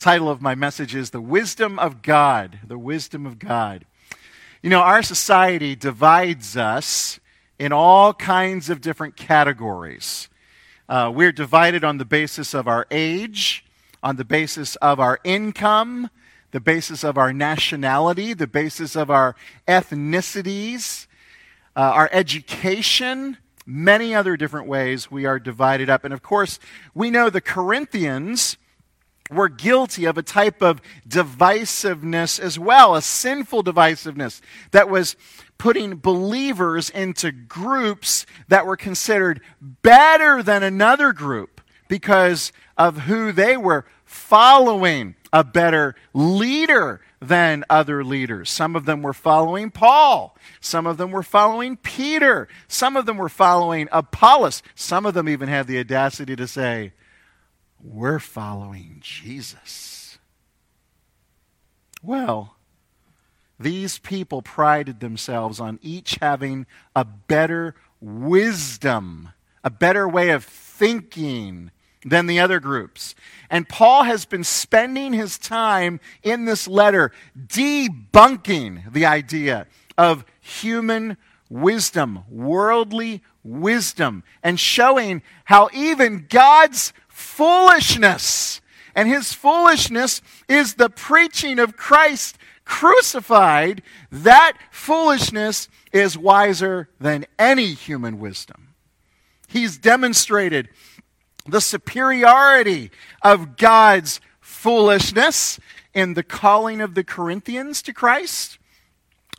title of my message is The Wisdom of God. The Wisdom of God. You know, our society divides us in all kinds of different categories. Uh, we're divided on the basis of our age, on the basis of our income, the basis of our nationality, the basis of our ethnicities, uh, our education, many other different ways we are divided up. And of course, we know the Corinthians were guilty of a type of divisiveness as well, a sinful divisiveness that was putting believers into groups that were considered better than another group because of who they were following a better leader than other leaders. Some of them were following Paul. Some of them were following Peter. Some of them were following Apollos. Some of them even had the audacity to say, We're following Jesus. Well, these people prided themselves on each having a better wisdom, a better way of thinking than the other groups. And Paul has been spending his time in this letter debunking the idea of human wisdom, worldly wisdom, and showing how even God's foolishness, and his foolishness is the preaching of Christ crucified, that foolishness is wiser than any human wisdom. He's demonstrated the superiority of God's foolishness in the calling of the Corinthians to Christ.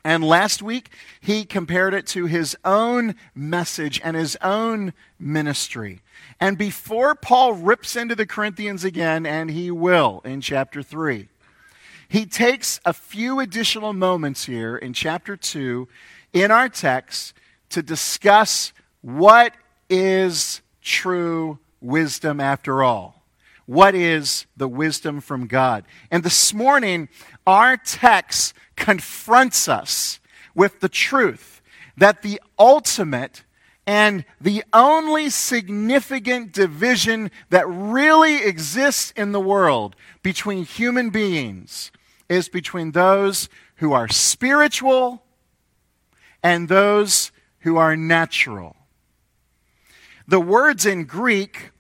And last week, he compared it to his own message and his own ministry. And before Paul rips into the Corinthians again, and he will in chapter 3, he takes a few additional moments here in chapter 2 in our text to discuss what is true wisdom after all? What is the wisdom from God? And this morning, our text confronts us with the truth that the ultimate and the only significant division that really exists in the world between human beings is between those who are spiritual and those who are natural. The words in Greek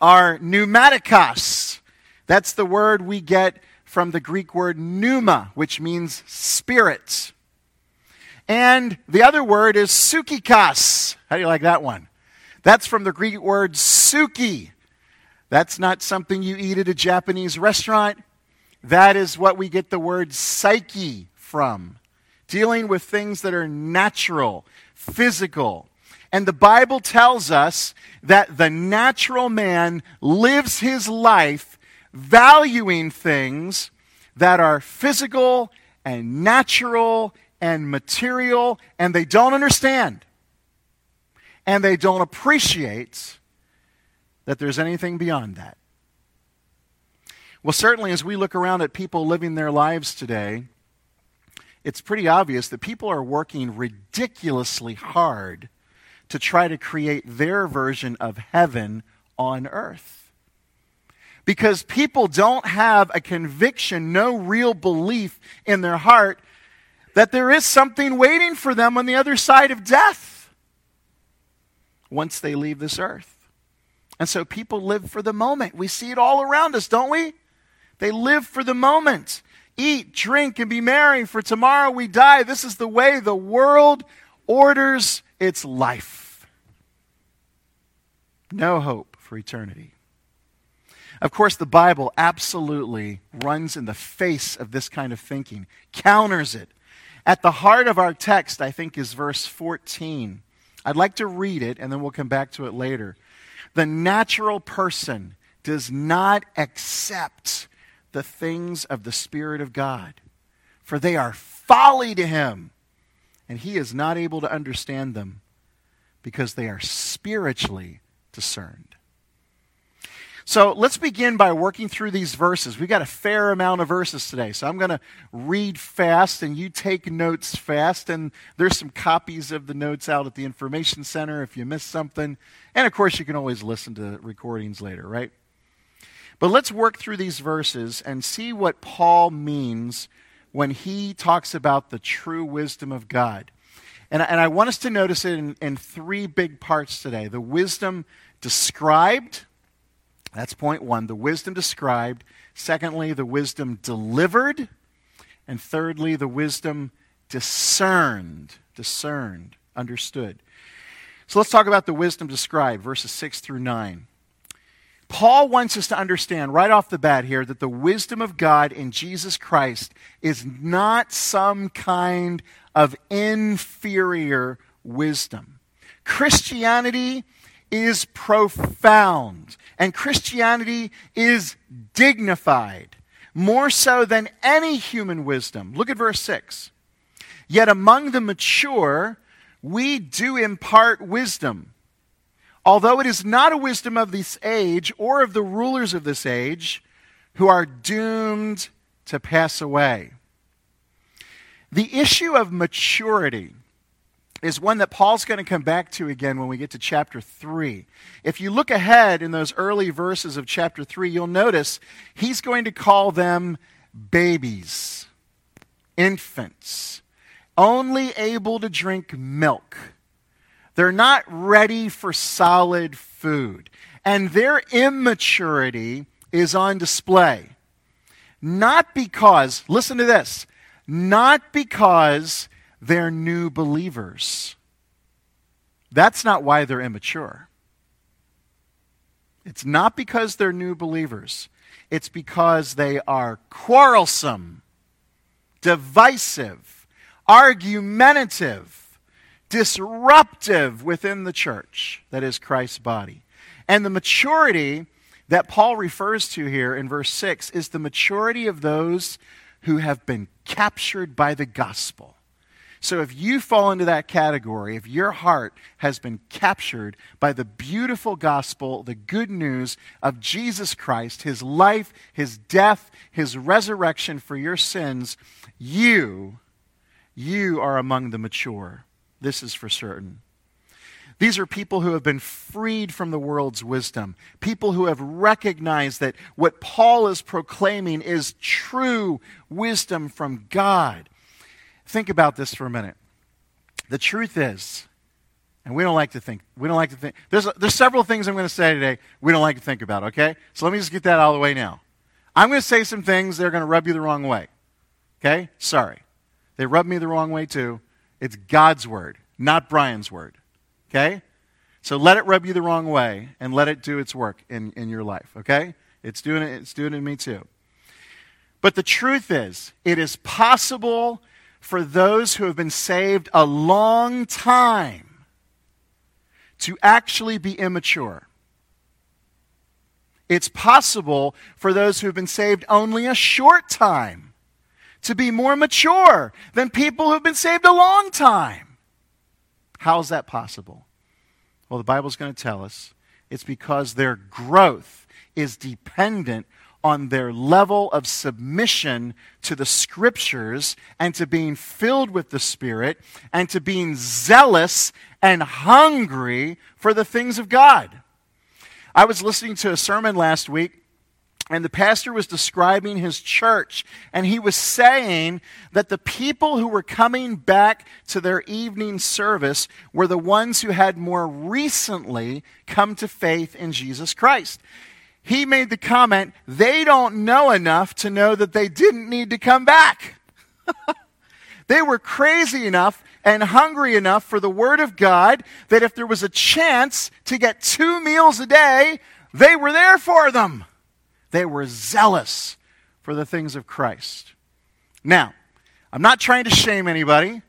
are pneumaticos. That's the word we get from the Greek word pneuma, which means spirit. And the other word is psychikos. How do you like that one? That's from the Greek word suki. That's not something you eat at a Japanese restaurant. That is what we get the word psyche from. Dealing with things that are natural, physical, and the Bible tells us that the natural man lives his life valuing things that are physical and natural and material, and they don't understand. And they don't appreciate that there's anything beyond that. Well, certainly, as we look around at people living their lives today, it's pretty obvious that people are working ridiculously hard to try to create their version of heaven on earth. Because people don't have a conviction, no real belief in their heart that there is something waiting for them on the other side of death once they leave this earth. And so people live for the moment. We see it all around us, don't we? They live for the moment. Eat, drink, and be merry, for tomorrow we die. This is the way the world orders its life no hope for eternity. Of course, the Bible absolutely runs in the face of this kind of thinking, counters it. At the heart of our text, I think, is verse 14. I'd like to read it, and then we'll come back to it later. The natural person does not accept the things of the Spirit of God, for they are folly to him, and he is not able to understand them because they are spiritually discerned. So let's begin by working through these verses. We've got a fair amount of verses today, so I'm going to read fast and you take notes fast. And there's some copies of the notes out at the Information Center if you missed something. And of course, you can always listen to recordings later, right? But let's work through these verses and see what Paul means when he talks about the true wisdom of God. And, and I want us to notice it in, in three big parts today the wisdom described, that's point one, the wisdom described. Secondly, the wisdom delivered. And thirdly, the wisdom discerned. Discerned, understood. So let's talk about the wisdom described, verses 6 through 9. Paul wants us to understand right off the bat here that the wisdom of God in Jesus Christ is not some kind of inferior wisdom. Christianity is profound, and Christianity is dignified, more so than any human wisdom. Look at verse 6. Yet among the mature, we do impart wisdom. Although it is not a wisdom of this age or of the rulers of this age who are doomed to pass away. The issue of maturity is one that Paul's going to come back to again when we get to chapter 3. If you look ahead in those early verses of chapter 3, you'll notice he's going to call them babies, infants only able to drink milk. They're not ready for solid food. And their immaturity is on display. Not because, listen to this, not because they're new believers. That's not why they're immature. It's not because they're new believers. It's because they are quarrelsome, divisive, argumentative, disruptive within the church that is Christ's body. And the maturity that Paul refers to here in verse 6 is the maturity of those who have been captured by the gospel. So if you fall into that category, if your heart has been captured by the beautiful gospel, the good news of Jesus Christ, his life, his death, his resurrection for your sins, you you are among the mature. This is for certain. These are people who have been freed from the world's wisdom, people who have recognized that what Paul is proclaiming is true wisdom from God. Think about this for a minute. The truth is, and we don't like to think, we don't like to think, there's, there's several things I'm going to say today we don't like to think about, okay? So let me just get that out of the way now. I'm going to say some things that are going to rub you the wrong way, okay? Sorry. They rub me the wrong way too. It's God's word, not Brian's word. Okay? So let it rub you the wrong way and let it do its work in, in your life. Okay? It's doing it, it's doing it in me too. But the truth is, it is possible for those who have been saved a long time to actually be immature. It's possible for those who have been saved only a short time to be more mature than people who've been saved a long time. How is that possible? Well, the Bible's going to tell us it's because their growth is dependent on their level of submission to the scriptures and to being filled with the Spirit and to being zealous and hungry for the things of God. I was listening to a sermon last week and the pastor was describing his church, and he was saying that the people who were coming back to their evening service were the ones who had more recently come to faith in Jesus Christ. He made the comment, they don't know enough to know that they didn't need to come back. they were crazy enough and hungry enough for the Word of God that if there was a chance to get two meals a day, they were there for them. They were zealous for the things of Christ. Now, I'm not trying to shame anybody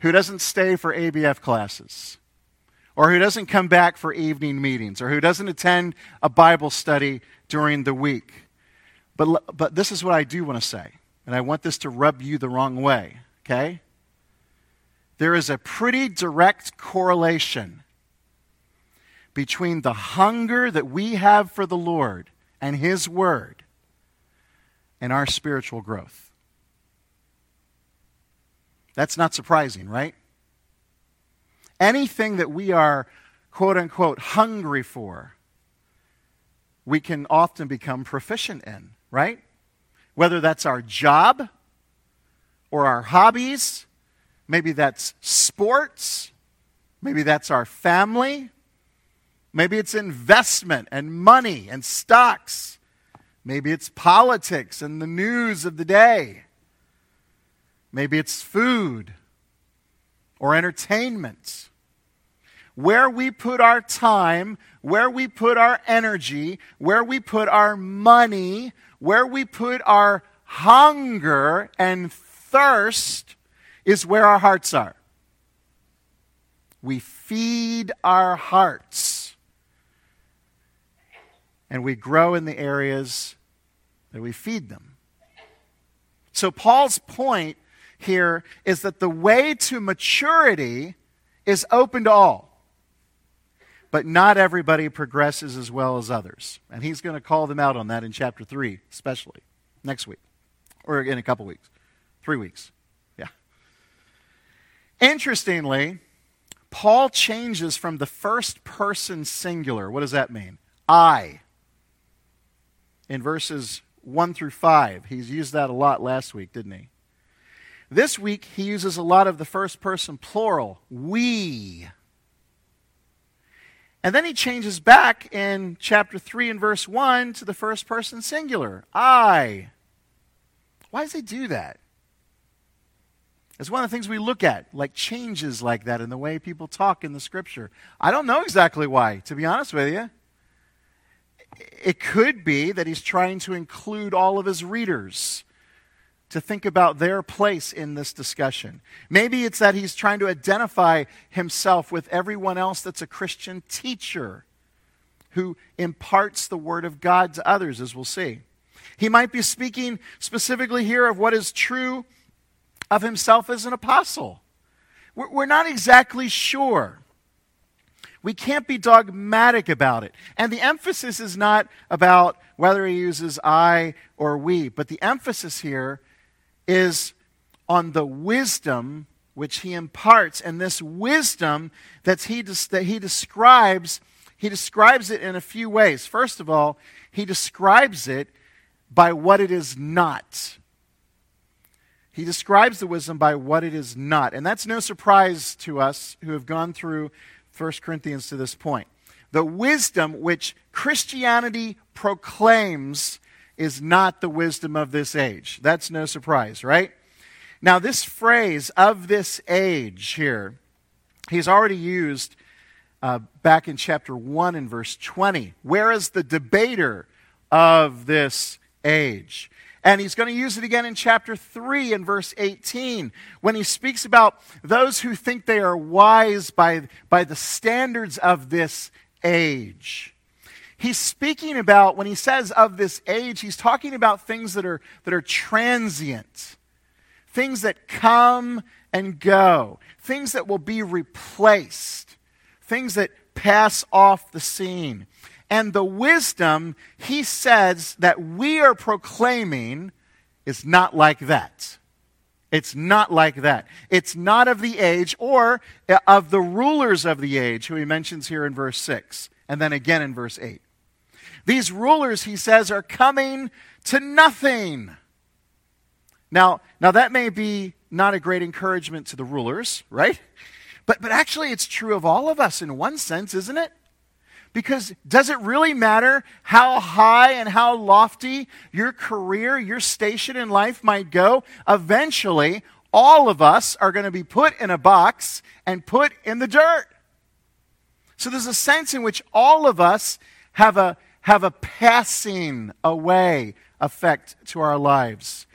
who doesn't stay for ABF classes or who doesn't come back for evening meetings or who doesn't attend a Bible study during the week. But, but this is what I do want to say, and I want this to rub you the wrong way, okay? There is a pretty direct correlation between the hunger that we have for the Lord and His Word and our spiritual growth. That's not surprising, right? Anything that we are, quote unquote, hungry for we can often become proficient in, right? Whether that's our job or our hobbies, maybe that's sports, maybe that's our family, maybe it's investment and money and stocks, maybe it's politics and the news of the day, maybe it's food or entertainment. Where we put our time, where we put our energy, where we put our money, where we put our hunger and thirst is where our hearts are. We feed our hearts. And we grow in the areas that we feed them. So, Paul's point here is that the way to maturity is open to all. But not everybody progresses as well as others. And he's going to call them out on that in chapter 3, especially next week, or in a couple weeks, three weeks. Yeah. Interestingly, Paul changes from the first person singular. What does that mean? I. In verses 1 through 5. He's used that a lot last week, didn't he? This week, he uses a lot of the first person plural, we. And then he changes back in chapter 3 and verse 1 to the first person singular, I. Why does he do that? It's one of the things we look at, like changes like that in the way people talk in the scripture. I don't know exactly why, to be honest with you. It could be that he's trying to include all of his readers to think about their place in this discussion. Maybe it's that he's trying to identify himself with everyone else that's a Christian teacher who imparts the Word of God to others, as we'll see. He might be speaking specifically here of what is true of himself as an apostle. We're not exactly sure. We can't be dogmatic about it. And the emphasis is not about whether he uses I or we, but the emphasis here is on the wisdom which he imparts. And this wisdom that he, that he describes, he describes it in a few ways. First of all, he describes it by what it is not. He describes the wisdom by what it is not. And that's no surprise to us who have gone through 1 Corinthians to this point. The wisdom which Christianity proclaims is not the wisdom of this age. That's no surprise, right? Now, this phrase, of this age, here, he's already used uh, back in chapter 1 and verse 20. Where is the debater of this age? And he's going to use it again in chapter 3 and verse 18 when he speaks about those who think they are wise by, by the standards of this age he's speaking about, when he says of this age, he's talking about things that are, that are transient, things that come and go, things that will be replaced, things that pass off the scene. And the wisdom, he says, that we are proclaiming is not like that. It's not like that. It's not of the age or eh, of the rulers of the age, who he mentions here in verse 6, and then again in verse 8. These rulers, he says, are coming to nothing. Now, now that may be not a great encouragement to the rulers, right? But, but actually, it's true of all of us in one sense, isn't it? Because does it really matter how high and how lofty your career, your station in life might go? Eventually, all of us are going to be put in a box and put in the dirt. So there's a sense in which all of us have a, have a passing away effect to our lives.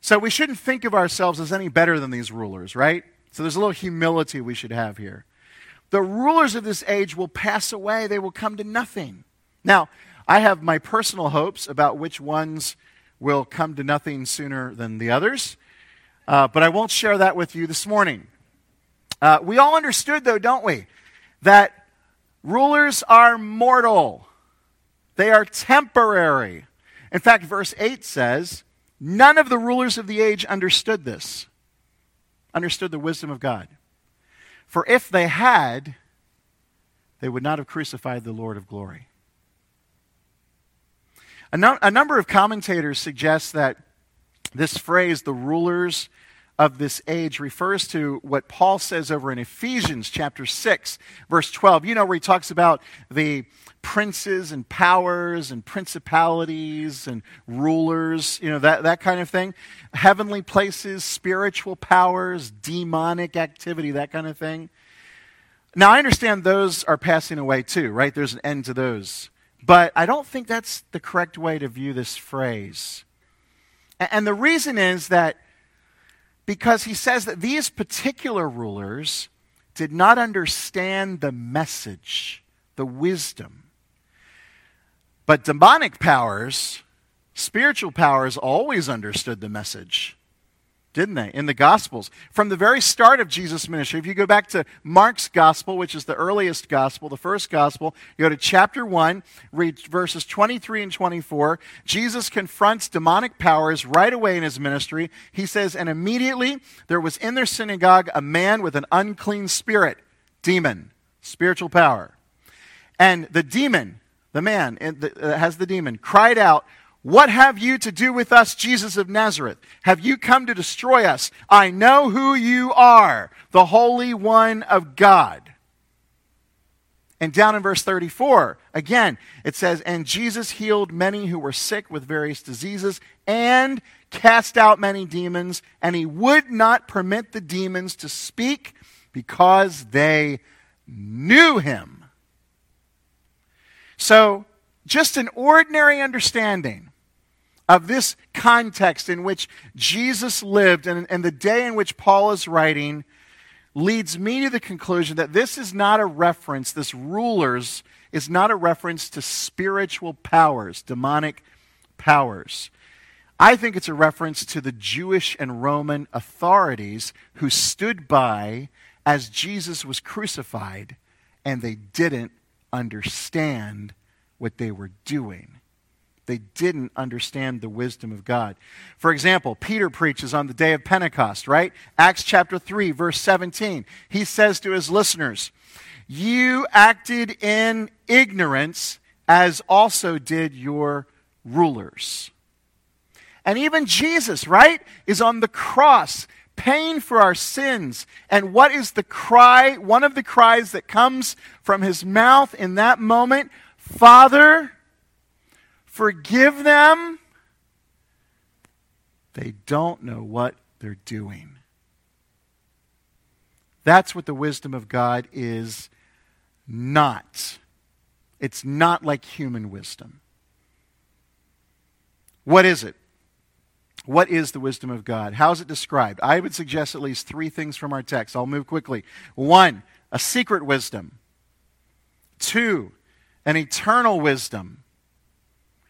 So we shouldn't think of ourselves as any better than these rulers, right? So there's a little humility we should have here. The rulers of this age will pass away, they will come to nothing. Now, I have my personal hopes about which ones will come to nothing sooner than the others, uh, but I won't share that with you this morning. Uh, we all understood, though, don't we, that rulers are mortal. They are temporary. In fact, verse 8 says, None of the rulers of the age understood this, understood the wisdom of God. For if they had, they would not have crucified the Lord of glory. A, no, a number of commentators suggest that this phrase, the rulers of this age, refers to what Paul says over in Ephesians chapter 6, verse 12. You know, where he talks about the princes and powers and principalities and rulers, you know, that, that kind of thing. Heavenly places, spiritual powers, demonic activity, that kind of thing. Now, I understand those are passing away too, right? There's an end to those. But I don't think that's the correct way to view this phrase. And the reason is that because he says that these particular rulers did not understand the message, the wisdom. But demonic powers, spiritual powers, always understood the message didn't they, in the Gospels? From the very start of Jesus' ministry, if you go back to Mark's Gospel, which is the earliest Gospel, the first Gospel, you go to chapter 1, read verses 23 and 24. Jesus confronts demonic powers right away in his ministry. He says, And immediately there was in their synagogue a man with an unclean spirit, demon, spiritual power. And the demon, the man that uh, has the demon, cried out, what have you to do with us, Jesus of Nazareth? Have you come to destroy us? I know who you are, the Holy One of God. And down in verse 34, again, it says, And Jesus healed many who were sick with various diseases and cast out many demons, and he would not permit the demons to speak because they knew him. So, just an ordinary understanding of this context in which Jesus lived and, and the day in which Paul is writing leads me to the conclusion that this is not a reference, this rulers is not a reference to spiritual powers, demonic powers. I think it's a reference to the Jewish and Roman authorities who stood by as Jesus was crucified and they didn't understand what they were doing. They didn't understand the wisdom of God. For example, Peter preaches on the day of Pentecost, right? Acts chapter 3, verse 17. He says to his listeners, You acted in ignorance, as also did your rulers. And even Jesus, right, is on the cross paying for our sins. And what is the cry? One of the cries that comes from his mouth in that moment Father, Forgive them. They don't know what they're doing. That's what the wisdom of God is not. It's not like human wisdom. What is it? What is the wisdom of God? How is it described? I would suggest at least three things from our text. I'll move quickly. One, a secret wisdom. Two, an eternal wisdom.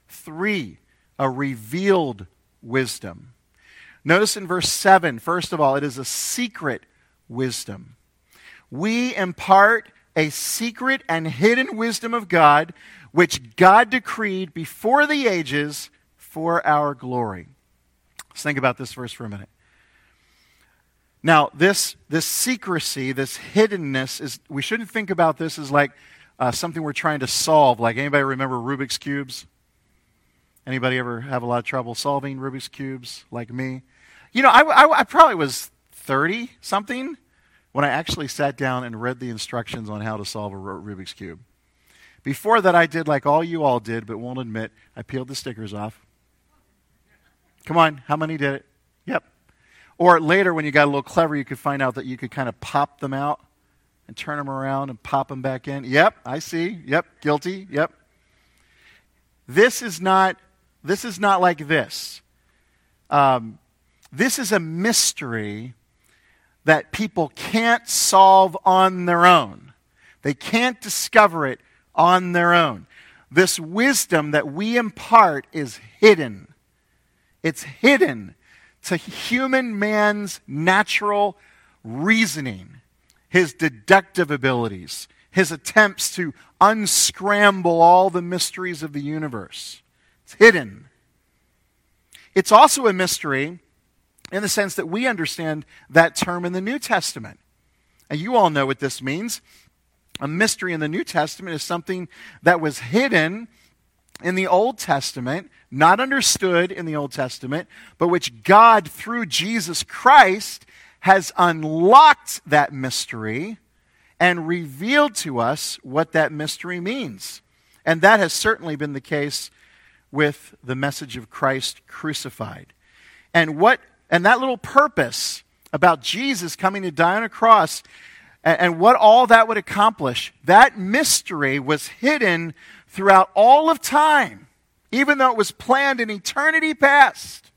Three, a revealed wisdom. Notice in verse 7, first of all, it is a secret wisdom. We impart a secret and hidden wisdom of God, which God decreed before the ages for our glory. Let's think about this verse for a minute. Now, this, this secrecy, this hiddenness, is we shouldn't think about this as like uh, something we're trying to solve. Like anybody remember Rubik's cubes? Anybody ever have a lot of trouble solving Rubik's cubes like me? You know, I, I, I probably was 30 something when I actually sat down and read the instructions on how to solve a Rubik's cube. Before that, I did like all you all did, but won't admit, I peeled the stickers off. Come on, how many did it? Yep. Or later, when you got a little clever, you could find out that you could kind of pop them out and turn them around and pop them back in. Yep, I see. Yep, guilty. Yep. This is not this is not like this. Um, this is a mystery that people can't solve on their own. They can't discover it on their own. This wisdom that we impart is hidden. It's hidden to human man's natural reasoning, his deductive abilities, his attempts to unscramble all the mysteries of the universe. It's hidden. It's also a mystery in the sense that we understand that term in the New Testament. And you all know what this means. A mystery in the New Testament is something that was hidden in the Old Testament, not understood in the Old Testament, but which God, through Jesus Christ, has unlocked that mystery and revealed to us what that mystery means. And that has certainly been the case with the message of Christ crucified. And what and that little purpose about Jesus coming to die on a cross and, and what all that would accomplish, that mystery was hidden throughout all of time, even though it was planned in eternity past.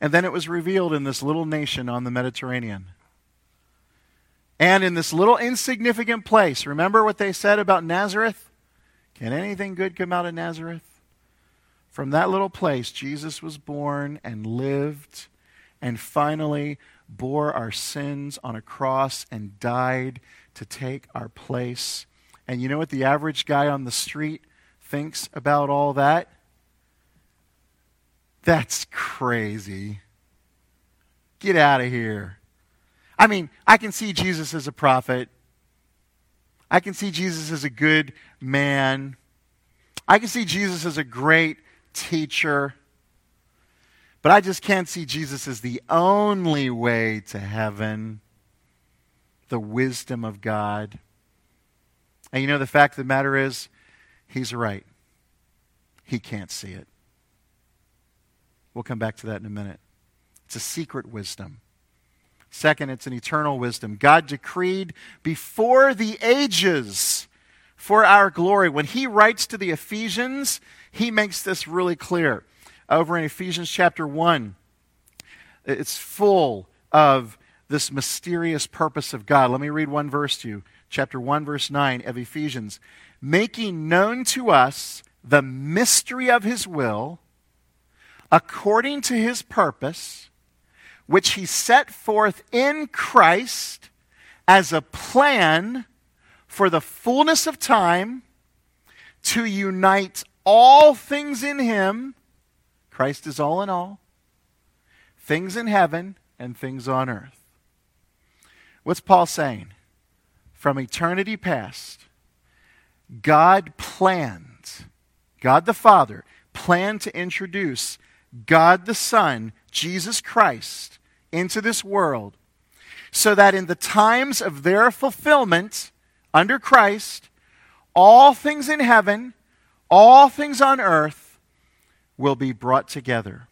And then it was revealed in this little nation on the Mediterranean. And in this little insignificant place, remember what they said about Nazareth? Can anything good come out of Nazareth? From that little place, Jesus was born and lived and finally bore our sins on a cross and died to take our place. And you know what the average guy on the street thinks about all that? That's crazy. Get out of here. I mean, I can see Jesus as a prophet. I can see Jesus as a good man. I can see Jesus as a great teacher. But I just can't see Jesus as the only way to heaven, the wisdom of God. And you know, the fact of the matter is, he's right. He can't see it. We'll come back to that in a minute. It's a secret wisdom. Second, it's an eternal wisdom. God decreed before the ages for our glory. When he writes to the Ephesians, he makes this really clear. Over in Ephesians chapter 1, it's full of this mysterious purpose of God. Let me read one verse to you. Chapter 1, verse 9 of Ephesians. Making known to us the mystery of his will, according to his purpose, which he set forth in Christ as a plan for the fullness of time to unite all things in him. Christ is all in all. Things in heaven and things on earth. What's Paul saying? From eternity past, God planned, God the Father planned to introduce God the Son, Jesus Christ, into this world so that in the times of their fulfillment under Christ, all things in heaven all things on earth will be brought together.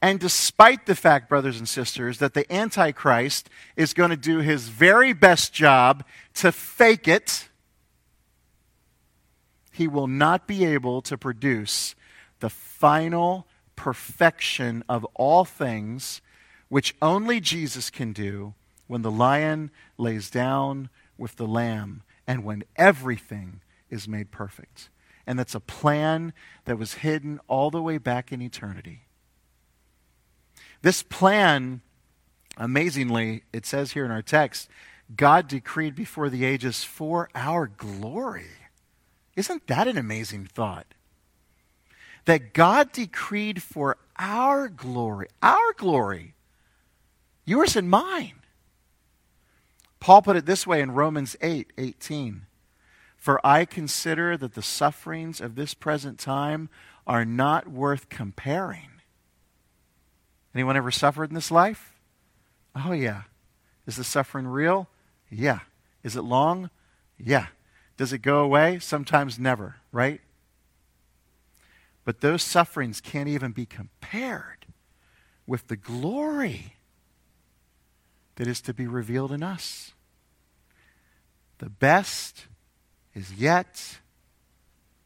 And despite the fact, brothers and sisters, that the Antichrist is going to do his very best job to fake it, he will not be able to produce the final perfection of all things, which only Jesus can do when the lion lays down with the lamb and when everything is made perfect and that's a plan that was hidden all the way back in eternity. This plan, amazingly, it says here in our text, God decreed before the ages for our glory. Isn't that an amazing thought? That God decreed for our glory, our glory, yours and mine. Paul put it this way in Romans 8 18. For I consider that the sufferings of this present time are not worth comparing. Anyone ever suffered in this life? Oh, yeah. Is the suffering real? Yeah. Is it long? Yeah. Does it go away? Sometimes never, right? But those sufferings can't even be compared with the glory that is to be revealed in us. The best is yet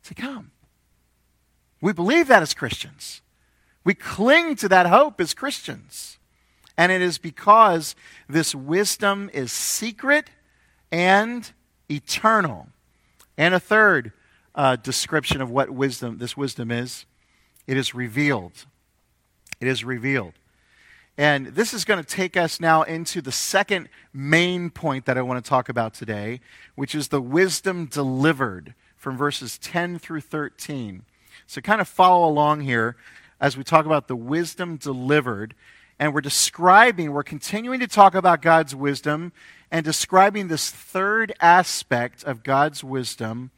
to come. We believe that as Christians. We cling to that hope as Christians. And it is because this wisdom is secret and eternal. And a third uh, description of what wisdom this wisdom is it is revealed. It is revealed. And this is going to take us now into the second main point that I want to talk about today, which is the wisdom delivered from verses 10 through 13. So, kind of follow along here as we talk about the wisdom delivered. And we're describing, we're continuing to talk about God's wisdom and describing this third aspect of God's wisdom.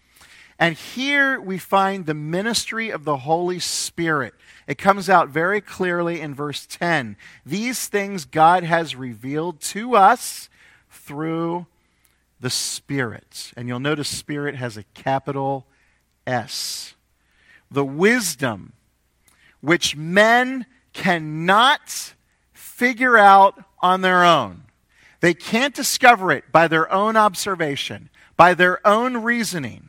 And here we find the ministry of the Holy Spirit. It comes out very clearly in verse 10. These things God has revealed to us through the Spirit. And you'll notice Spirit has a capital S. The wisdom which men cannot figure out on their own. They can't discover it by their own observation, by their own reasoning.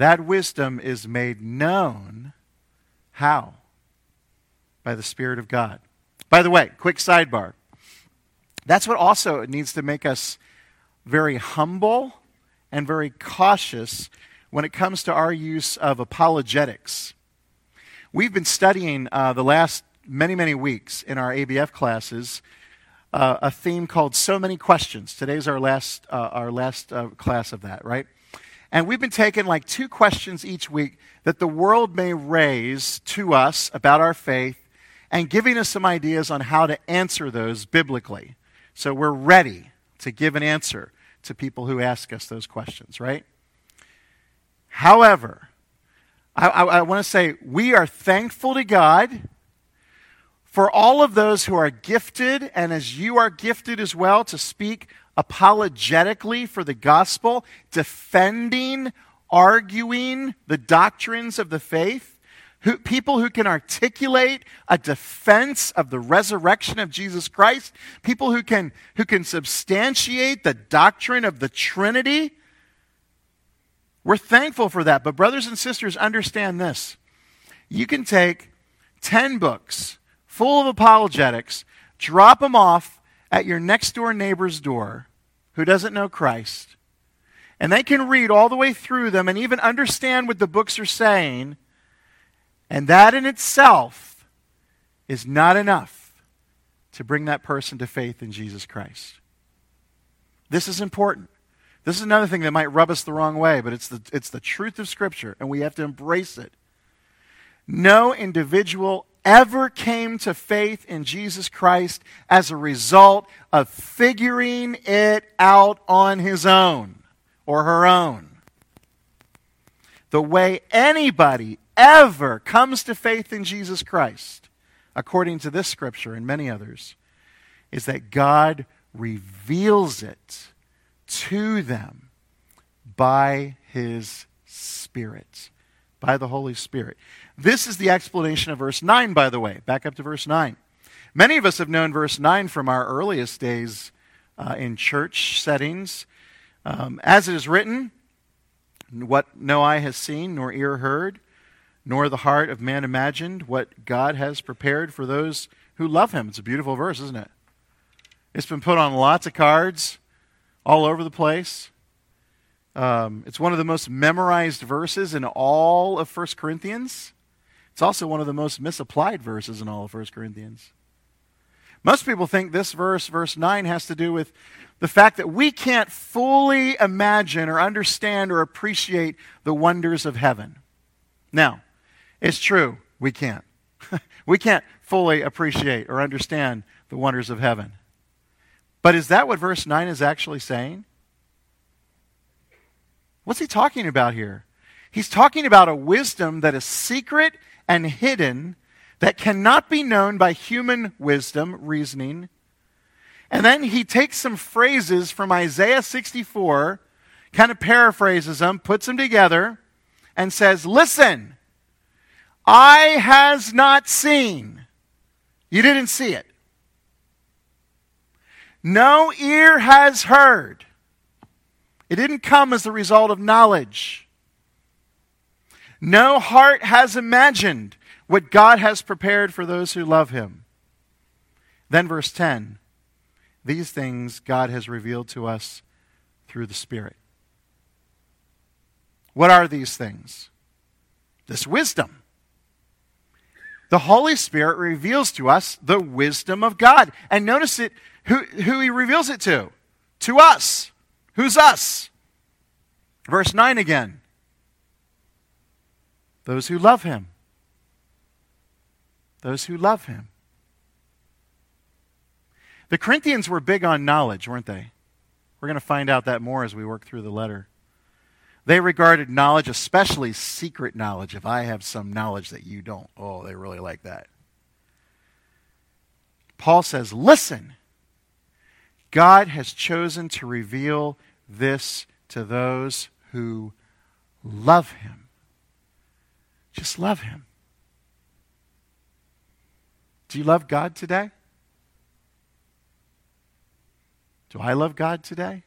That wisdom is made known how? By the Spirit of God. By the way, quick sidebar. That's what also needs to make us very humble and very cautious when it comes to our use of apologetics. We've been studying uh, the last many, many weeks in our ABF classes uh, a theme called So Many Questions. Today's our last, uh, our last uh, class of that, right? And we've been taking like two questions each week that the world may raise to us about our faith and giving us some ideas on how to answer those biblically. So we're ready to give an answer to people who ask us those questions, right? However, I, I, I want to say we are thankful to God for all of those who are gifted, and as you are gifted as well, to speak apologetically for the gospel, defending, arguing the doctrines of the faith. Who, people who can articulate a defense of the resurrection of Jesus Christ, people who can, who can substantiate the doctrine of the Trinity, we're thankful for that. But, brothers and sisters, understand this. You can take 10 books full of apologetics, drop them off at your next door neighbor's door who doesn't know Christ, and they can read all the way through them and even understand what the books are saying, and that in itself is not enough to bring that person to faith in Jesus Christ. This is important. This is another thing that might rub us the wrong way, but it's the, it's the truth of Scripture, and we have to embrace it. No individual ever came to faith in Jesus Christ as a result of figuring it out on his own or her own. The way anybody ever comes to faith in Jesus Christ, according to this scripture and many others, is that God reveals it to them by his Spirit, by the Holy Spirit. This is the explanation of verse 9, by the way. Back up to verse 9. Many of us have known verse 9 from our earliest days uh, in church settings. Um, as it is written, what no eye has seen, nor ear heard, nor the heart of man imagined, what God has prepared for those who love him. It's a beautiful verse, isn't it? It's been put on lots of cards all over the place. Um, it's one of the most memorized verses in all of 1 Corinthians. It's also one of the most misapplied verses in all of 1 Corinthians. Most people think this verse, verse 9, has to do with the fact that we can't fully imagine or understand or appreciate the wonders of heaven. Now, it's true, we can't. we can't fully appreciate or understand the wonders of heaven. But is that what verse 9 is actually saying? What's he talking about here? He's talking about a wisdom that is secret and hidden, that cannot be known by human wisdom, reasoning. And then he takes some phrases from Isaiah 64, kind of paraphrases them, puts them together, and says, Listen, eye has not seen. You didn't see it. No ear has heard. It didn't come as the result of knowledge. No heart has imagined what God has prepared for those who love him. Then, verse 10 these things God has revealed to us through the Spirit. What are these things? This wisdom. The Holy Spirit reveals to us the wisdom of God. And notice it who, who he reveals it to. To us. Who's us? Verse 9 again. Those who love him. Those who love him. The Corinthians were big on knowledge, weren't they? We're going to find out that more as we work through the letter. They regarded knowledge, especially secret knowledge. If I have some knowledge that you don't, oh, they really like that. Paul says, Listen, God has chosen to reveal this to those who love Him. Just love Him. Do you love God today? Do I love God today?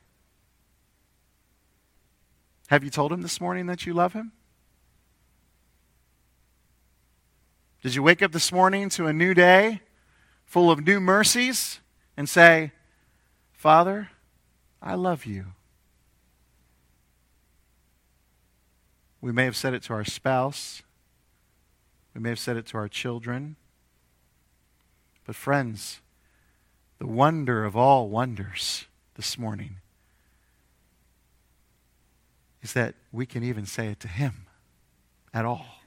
Have you told Him this morning that you love Him? Did you wake up this morning to a new day full of new mercies and say, Father, I love you? We may have said it to our spouse. We may have said it to our children. But, friends, the wonder of all wonders this morning is that we can even say it to Him at all.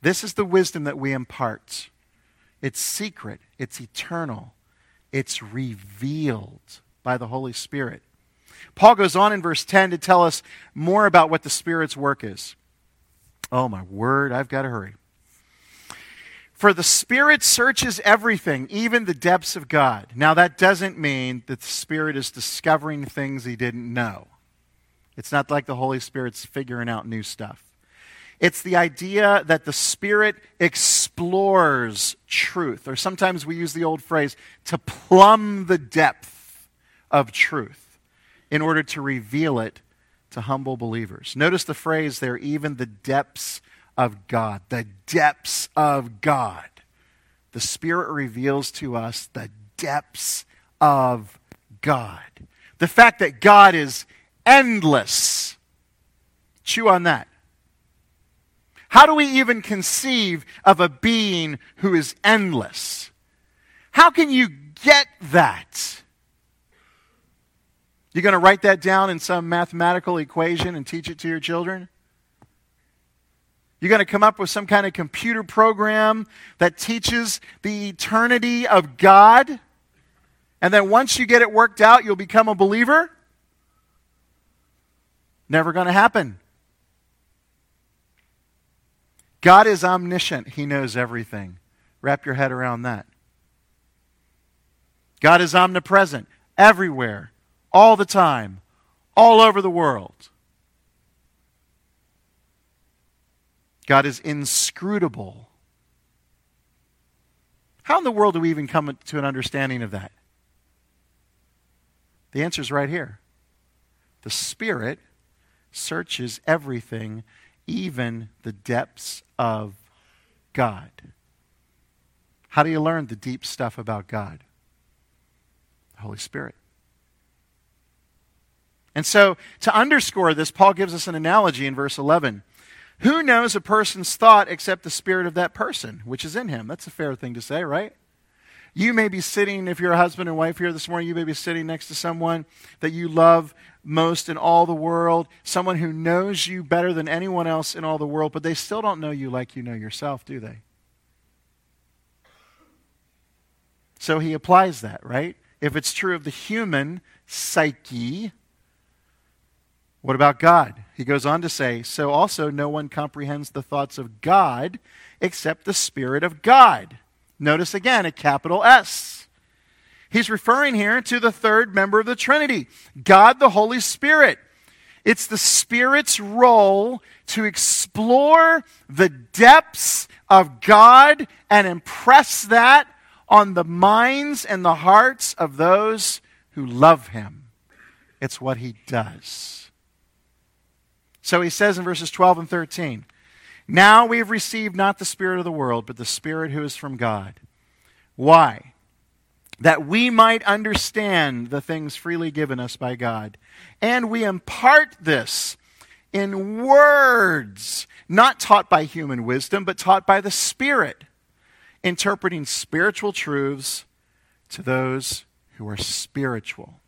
This is the wisdom that we impart. It's secret, it's eternal, it's revealed by the Holy Spirit. Paul goes on in verse 10 to tell us more about what the Spirit's work is. Oh, my word, I've got to hurry. For the Spirit searches everything, even the depths of God. Now, that doesn't mean that the Spirit is discovering things he didn't know. It's not like the Holy Spirit's figuring out new stuff. It's the idea that the Spirit explores truth, or sometimes we use the old phrase, to plumb the depth of truth in order to reveal it to humble believers. Notice the phrase there, even the depths of God. The depths of God. The Spirit reveals to us the depths of God. The fact that God is endless. Chew on that. How do we even conceive of a being who is endless? How can you get that? You going to write that down in some mathematical equation and teach it to your children? You're going to come up with some kind of computer program that teaches the eternity of God? And then once you get it worked out, you'll become a believer? Never going to happen. God is omniscient, He knows everything. Wrap your head around that. God is omnipresent, everywhere all the time, all over the world. God is inscrutable. How in the world do we even come to an understanding of that? The answer is right here. The Spirit searches everything, even the depths of God. How do you learn the deep stuff about God? The Holy Spirit. And so, to underscore this, Paul gives us an analogy in verse 11. Who knows a person's thought except the spirit of that person, which is in him? That's a fair thing to say, right? You may be sitting, if you're a husband and wife here this morning, you may be sitting next to someone that you love most in all the world, someone who knows you better than anyone else in all the world, but they still don't know you like you know yourself, do they? So he applies that, right? If it's true of the human psyche, what about God? He goes on to say, So also no one comprehends the thoughts of God except the Spirit of God. Notice again a capital S. He's referring here to the third member of the Trinity, God the Holy Spirit. It's the Spirit's role to explore the depths of God and impress that on the minds and the hearts of those who love Him. It's what He does. So he says in verses 12 and 13 Now we have received not the Spirit of the world, but the Spirit who is from God. Why? That we might understand the things freely given us by God. And we impart this in words, not taught by human wisdom, but taught by the Spirit, interpreting spiritual truths to those who are spiritual.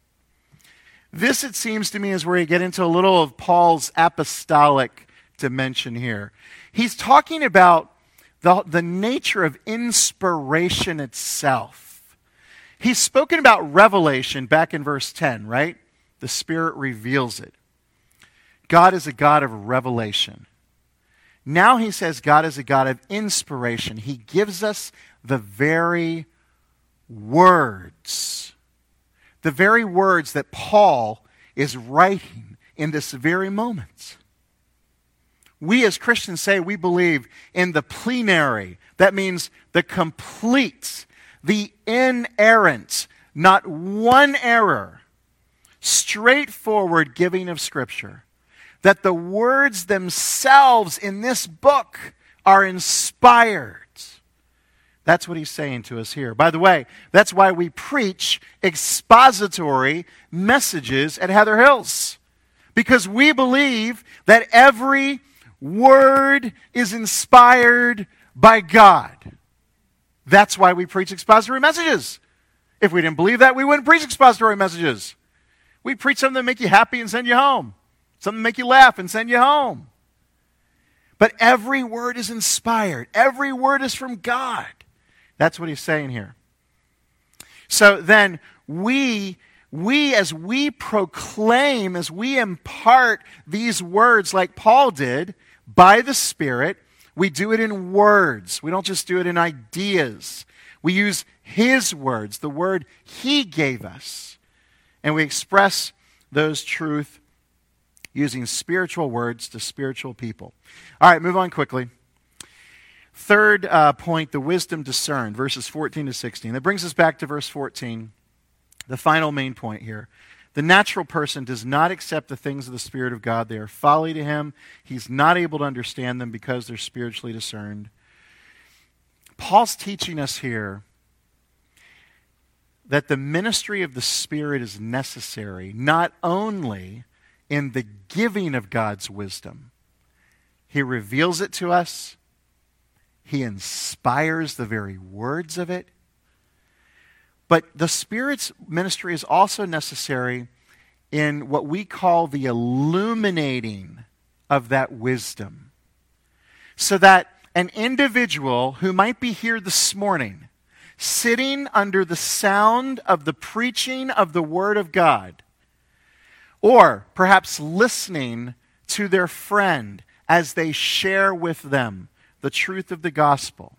This, it seems to me, is where you get into a little of Paul's apostolic dimension here. He's talking about the, the nature of inspiration itself. He's spoken about revelation back in verse 10, right? the Spirit reveals it. God is a God of revelation. Now he says God is a God of inspiration. He gives us the very words, the very words that Paul is writing in this very moment. We as Christians say we believe in the plenary. That means the complete, the inerrant, not one error, straightforward giving of Scripture. That the words themselves in this book are inspired. That's what he's saying to us here. By the way, that's why we preach expository messages at Heather Hills. Because we believe that every word is inspired by God. That's why we preach expository messages. If we didn't believe that, we wouldn't preach expository messages. We preach something that make you happy and send you home. Something make you laugh and send you home. But every word is inspired. Every word is from God. That's what he's saying here. So then we we as we proclaim as we impart these words like Paul did by the spirit, we do it in words. We don't just do it in ideas. We use his words, the word he gave us. And we express those truth using spiritual words to spiritual people. All right, move on quickly. Third uh, point, the wisdom discerned, verses 14 to 16. That brings us back to verse 14, the final main point here. The natural person does not accept the things of the Spirit of God. They are folly to him. He's not able to understand them because they're spiritually discerned. Paul's teaching us here that the ministry of the Spirit is necessary not only in the giving of God's wisdom, He reveals it to us, He inspires the very words of it. But the Spirit's ministry is also necessary in what we call the illuminating of that wisdom. So that an individual who might be here this morning sitting under the sound of the preaching of the Word of God, or perhaps listening to their friend as they share with them the truth of the gospel.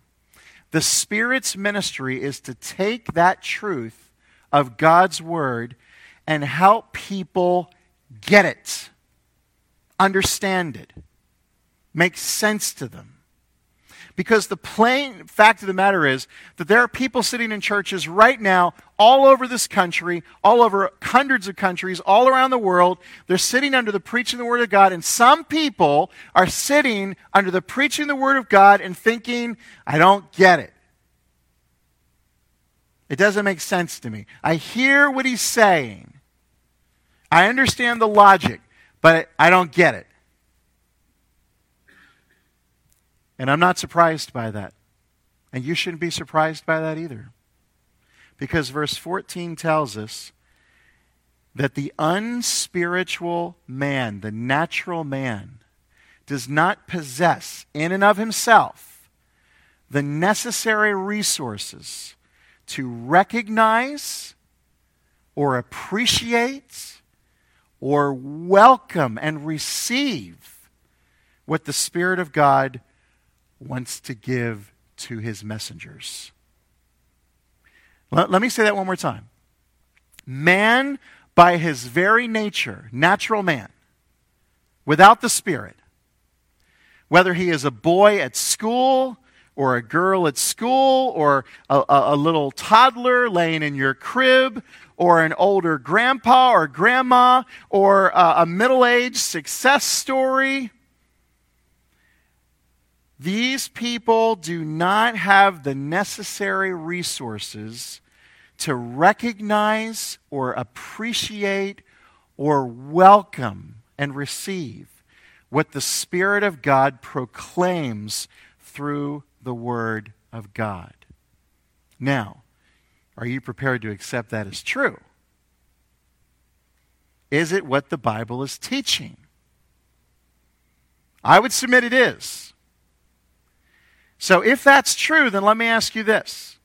The Spirit's ministry is to take that truth of God's Word and help people get it, understand it, make sense to them. Because the plain fact of the matter is that there are people sitting in churches right now all over this country, all over hundreds of countries, all around the world. They're sitting under the preaching of the Word of God, and some people are sitting under the preaching of the Word of God and thinking, I don't get it. It doesn't make sense to me. I hear what he's saying. I understand the logic, but I don't get it. And I'm not surprised by that. And you shouldn't be surprised by that either. Because verse 14 tells us that the unspiritual man, the natural man, does not possess in and of himself the necessary resources to recognize or appreciate or welcome and receive what the Spirit of God wants to give to his messengers. Let, let me say that one more time. Man, by his very nature, natural man, without the Spirit, whether he is a boy at school or a girl at school or a, a, a, little toddler laying in your crib or an older grandpa or grandma or a, a middle aged success story these people do not have the necessary resources to recognize or appreciate or welcome and receive what the Spirit of God proclaims through the Word of God. Now, are you prepared to accept that as true? Is it what the Bible is teaching? I would submit it is. So, if that's true, then let me ask you this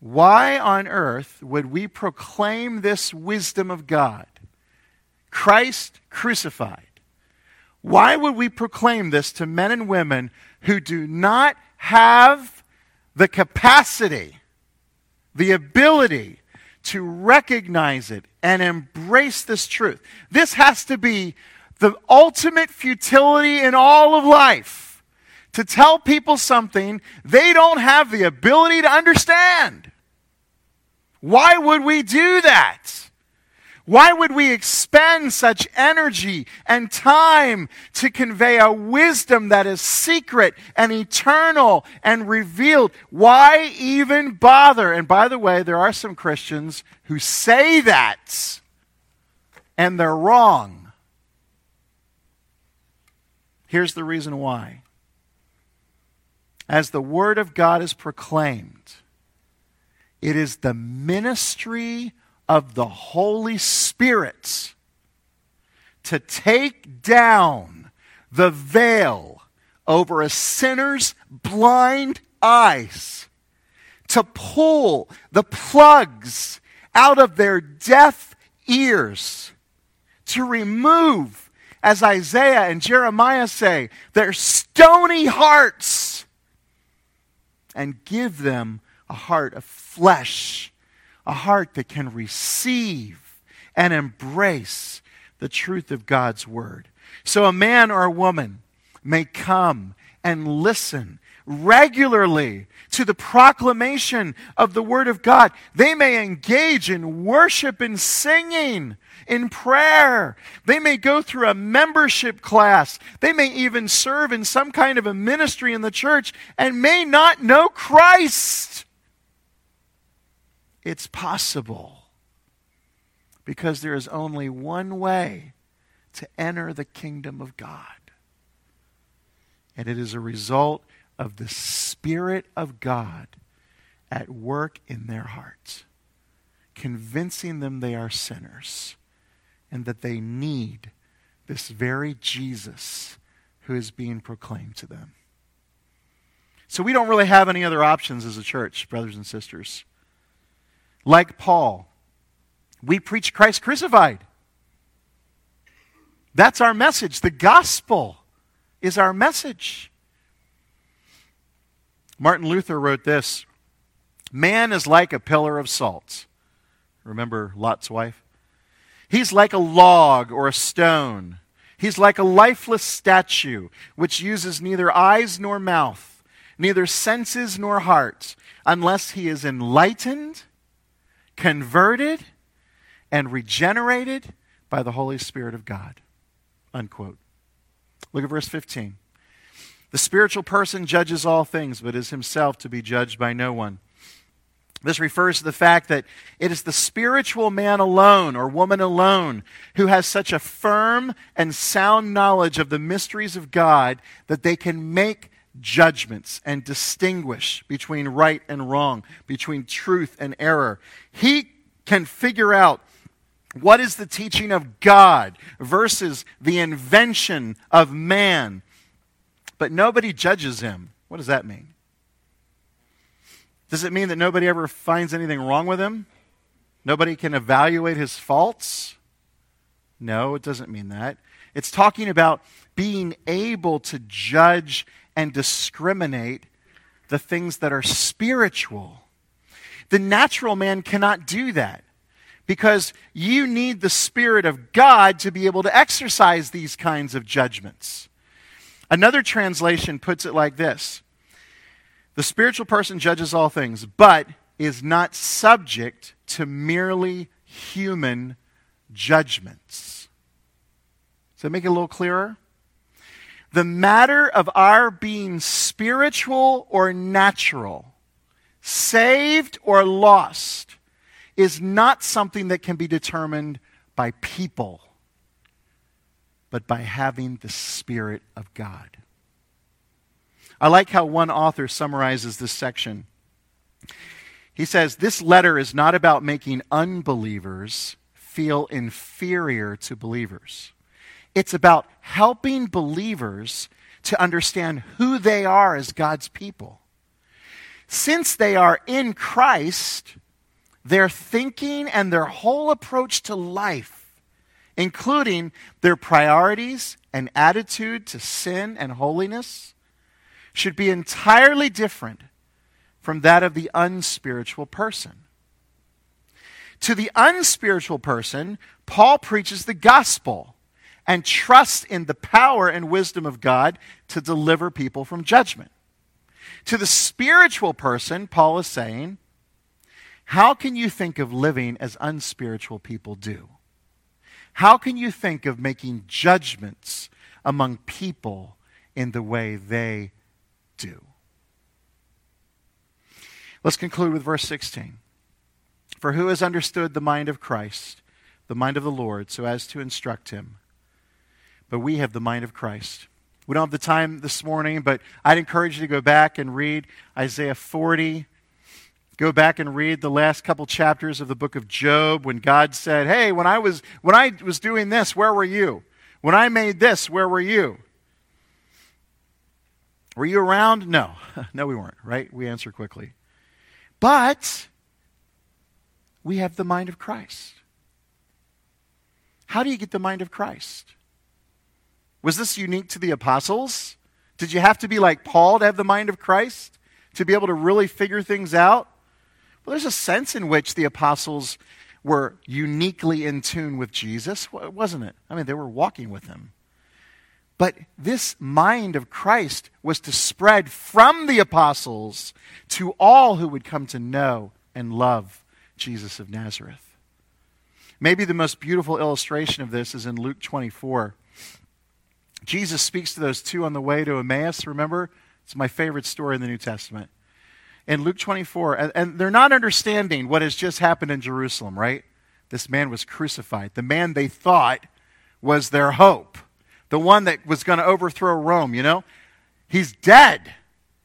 Why on earth would we proclaim this wisdom of God? Christ crucified. Why would we proclaim this to men and women who do not have the capacity, the ability to recognize it and embrace this truth? This has to be the ultimate futility in all of life to tell people something they don't have the ability to understand. Why would we do that? Why would we expend such energy and time to convey a wisdom that is secret and eternal and revealed? Why even bother? And by the way, there are some Christians who say that, and they're wrong. Here's the reason why. As the Word of God is proclaimed, it is the ministry of the Holy Spirit to take down the veil over a sinner's blind eyes, to pull the plugs out of their deaf ears, to remove, as Isaiah and Jeremiah say, their stony hearts, and give them a heart of flesh a heart that can receive and embrace the truth of God's word. So a man or a woman may come and listen regularly to the proclamation of the Word of God. They may engage in worship and singing, in prayer. They may go through a membership class. They may even serve in some kind of a ministry in the church and may not know Christ. It's possible because there is only one way to enter the kingdom of God. And it is a result of the Spirit of God at work in their hearts, convincing them they are sinners and that they need this very Jesus who is being proclaimed to them. So we don't really have any other options as a church, brothers and sisters like Paul, we preach Christ crucified. That's our message. The gospel is our message. Martin Luther wrote this Man is like a pillar of salt. Remember Lot's wife? He's like a log or a stone. He's like a lifeless statue, which uses neither eyes nor mouth, neither senses nor heart, unless he is enlightened converted and regenerated by the Holy Spirit of God. Unquote. Look at verse 15. The spiritual person judges all things, but is himself to be judged by no one. This refers to the fact that it is the spiritual man alone or woman alone who has such a firm and sound knowledge of the mysteries of God that they can make judgments and distinguish between right and wrong, between truth and error. He can figure out what is the teaching of God versus the invention of man. But nobody judges him. What does that mean? Does it mean that nobody ever finds anything wrong with him? Nobody can evaluate his faults? No, it doesn't mean that. It's talking about being able to judge and discriminate the things that are spiritual. The natural man cannot do that because you need the Spirit of God to be able to exercise these kinds of judgments. Another translation puts it like this The spiritual person judges all things, but is not subject to merely human judgments. Does that make it a little clearer? the matter of our being spiritual or natural, saved or lost, is not something that can be determined by people, but by having the Spirit of God. I like how one author summarizes this section. He says, This letter is not about making unbelievers feel inferior to believers. It's about helping believers to understand who they are as God's people. since they are in Christ, their thinking and their whole approach to life, including their priorities and attitude to sin and holiness, should be entirely different from that of the unspiritual person. To the unspiritual person, Paul preaches the gospel and trusts in the power and wisdom of God to deliver people from judgment. To the spiritual person, Paul is saying, How can you think of living as unspiritual people do? How can you think of making judgments among people in the way they do? Let's conclude with verse 16. For who has understood the mind of Christ, the mind of the Lord, so as to instruct him? But we have the mind of Christ. We don't have the time this morning, but I'd encourage you to go back and read Isaiah 40. Go back and read the last couple chapters of the book of Job when God said, Hey, when I was, when I was doing this, where were you? When I made this, where were you? Were you around? No. no, we weren't, right? We answer quickly. But we have the mind of Christ. How do you get the mind of Christ? Was this unique to the apostles? Did you have to be like Paul to have the mind of Christ? To be able to really figure things out? Well, there's a sense in which the apostles were uniquely in tune with Jesus, wasn't it? I mean, they were walking with him. But this mind of Christ was to spread from the apostles to all who would come to know and love Jesus of Nazareth. Maybe the most beautiful illustration of this is in Luke 24. Jesus speaks to those two on the way to Emmaus. Remember? It's my favorite story in the New Testament. In Luke 24, and, they're not understanding what has just happened in Jerusalem, right? This man was crucified. The man they thought was their hope, the one that was going to overthrow Rome, you know? He's dead.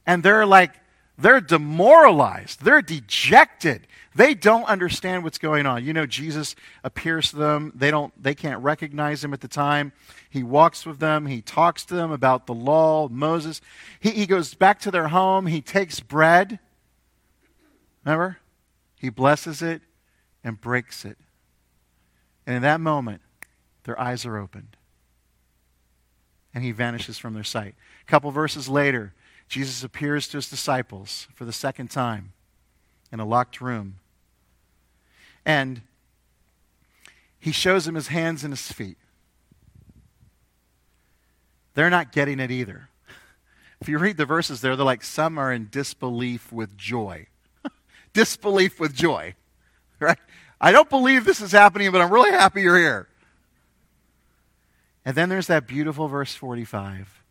And they're like, they're demoralized. They're dejected. They don't understand what's going on. You know, Jesus appears to them. They don't they can't recognize him at the time. He walks with them. He talks to them about the law, Moses. He, he goes back to their home. He takes bread. Remember? He blesses it and breaks it. And in that moment, their eyes are opened. And he vanishes from their sight. A couple verses later, Jesus appears to his disciples for the second time in a locked room. And he shows them his hands and his feet. They're not getting it either. If you read the verses there, they're like, some are in disbelief with joy. disbelief with joy. Right? I don't believe this is happening, but I'm really happy you're here. And then there's that beautiful verse 45.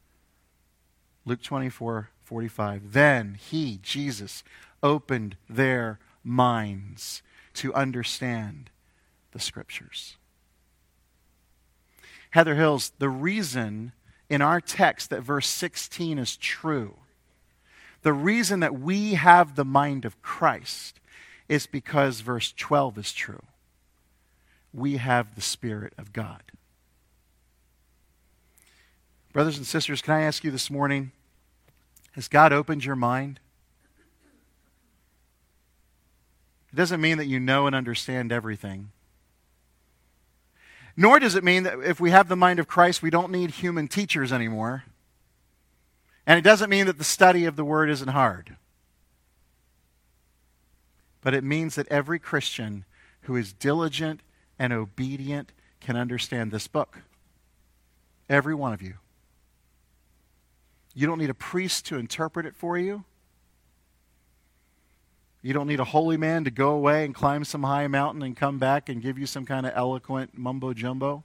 Luke 24, 45. Then he, Jesus, opened their minds to understand the scriptures. Heather Hills, the reason in our text that verse 16 is true, the reason that we have the mind of Christ is because verse 12 is true. We have the Spirit of God. Brothers and sisters, can I ask you this morning has God opened your mind? It doesn't mean that you know and understand everything. Nor does it mean that if we have the mind of Christ, we don't need human teachers anymore. And it doesn't mean that the study of the Word isn't hard. But it means that every Christian who is diligent and obedient can understand this book. Every one of you. You don't need a priest to interpret it for you. You don't need a holy man to go away and climb some high mountain and come back and give you some kind of eloquent mumbo jumbo.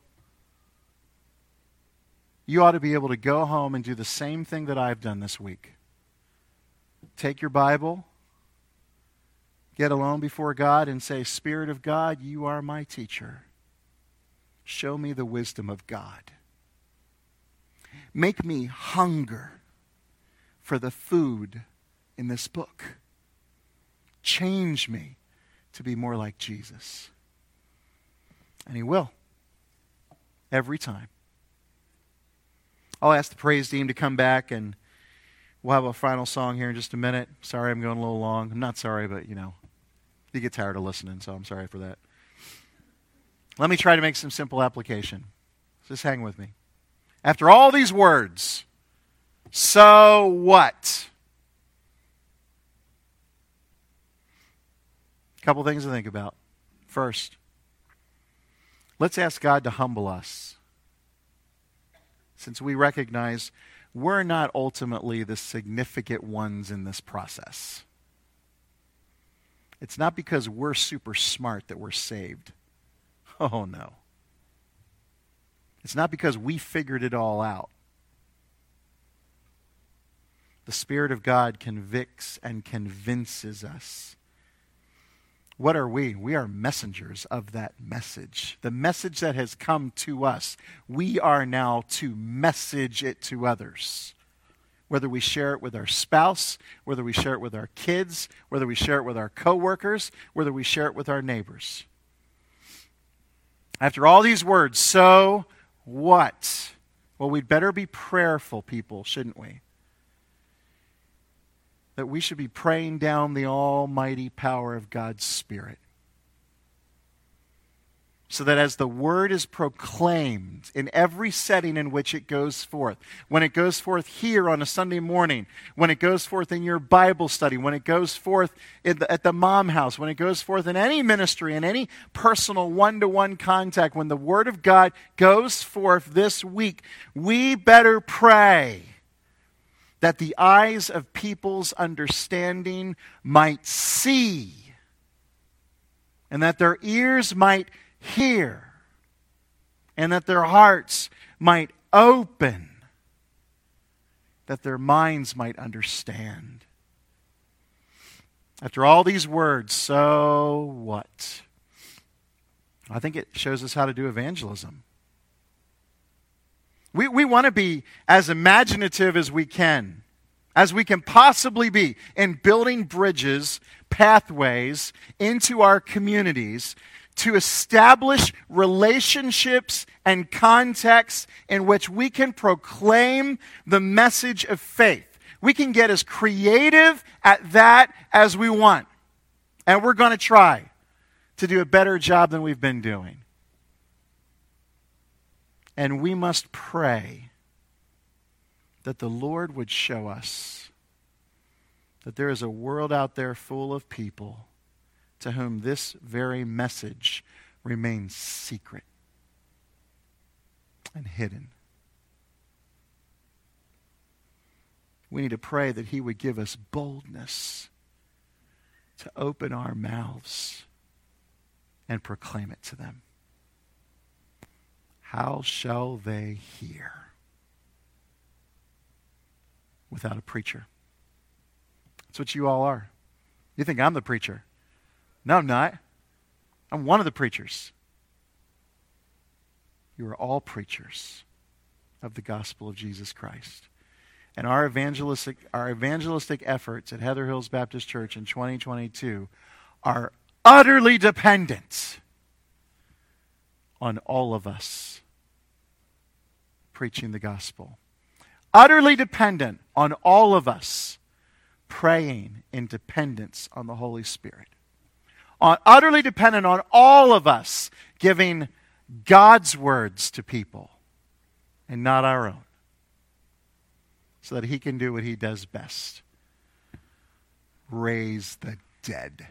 You ought to be able to go home and do the same thing that I've done this week. Take your Bible, get alone before God, and say, Spirit of God, you are my teacher. Show me the wisdom of God. Make me hunger for the food in this book. Change me to be more like Jesus. And He will. Every time. I'll ask the praise team to come back and We'll have a final song here in just a minute. Sorry I'm going a little long. I'm not sorry, but you know, you get tired of listening, so I'm sorry for that. Let me try to make some simple application. Just hang with me. After all these words, so what? A couple things to think about. First, let's ask God to humble us. Since we recognize we're not ultimately the significant ones in this process. It's not because we're super smart that we're saved. Oh, no. It's not because we figured it all out. The Spirit of God convicts and convinces us. What are we? We are messengers of that message. The message that has come to us, we are now to message it to others. Whether we share it with our spouse, whether we share it with our kids, whether we share it with our coworkers, whether we share it with our neighbors. After all these words, so what? Well, we'd better be prayerful people, shouldn't we? That we should be praying down the almighty power of God's Spirit. So that as the word is proclaimed in every setting in which it goes forth, when it goes forth here on a Sunday morning, when it goes forth in your Bible study, when it goes forth the, at the mom house, when it goes forth in any ministry, in any personal one to one contact, when the word of God goes forth this week, we better pray that the eyes of people's understanding might see, and that their ears might hear, and that their hearts might open, that their minds might understand. After all these words, so what? I think it shows us how to do evangelism. We, we want to be as imaginative as we can, as we can possibly be in building bridges, pathways into our communities to establish relationships and contexts in which we can proclaim the message of faith. We can get as creative at that as we want. And we're going to try to do a better job than we've been doing. And we must pray that the Lord would show us that there is a world out there full of people to whom this very message remains secret and hidden. We need to pray that He would give us boldness to open our mouths and proclaim it to them. How shall they hear without a preacher? That's what you all are. You think I'm the preacher. No, I'm not. I'm one of the preachers. You are all preachers of the gospel of Jesus Christ. And our evangelistic, our evangelistic efforts at Heather Hills Baptist Church in 2022 are utterly dependent on all of us preaching the gospel. Utterly dependent on all of us praying in dependence on the Holy Spirit. On, utterly dependent on all of us giving God's words to people and not our own. So that He can do what He does best raise the dead.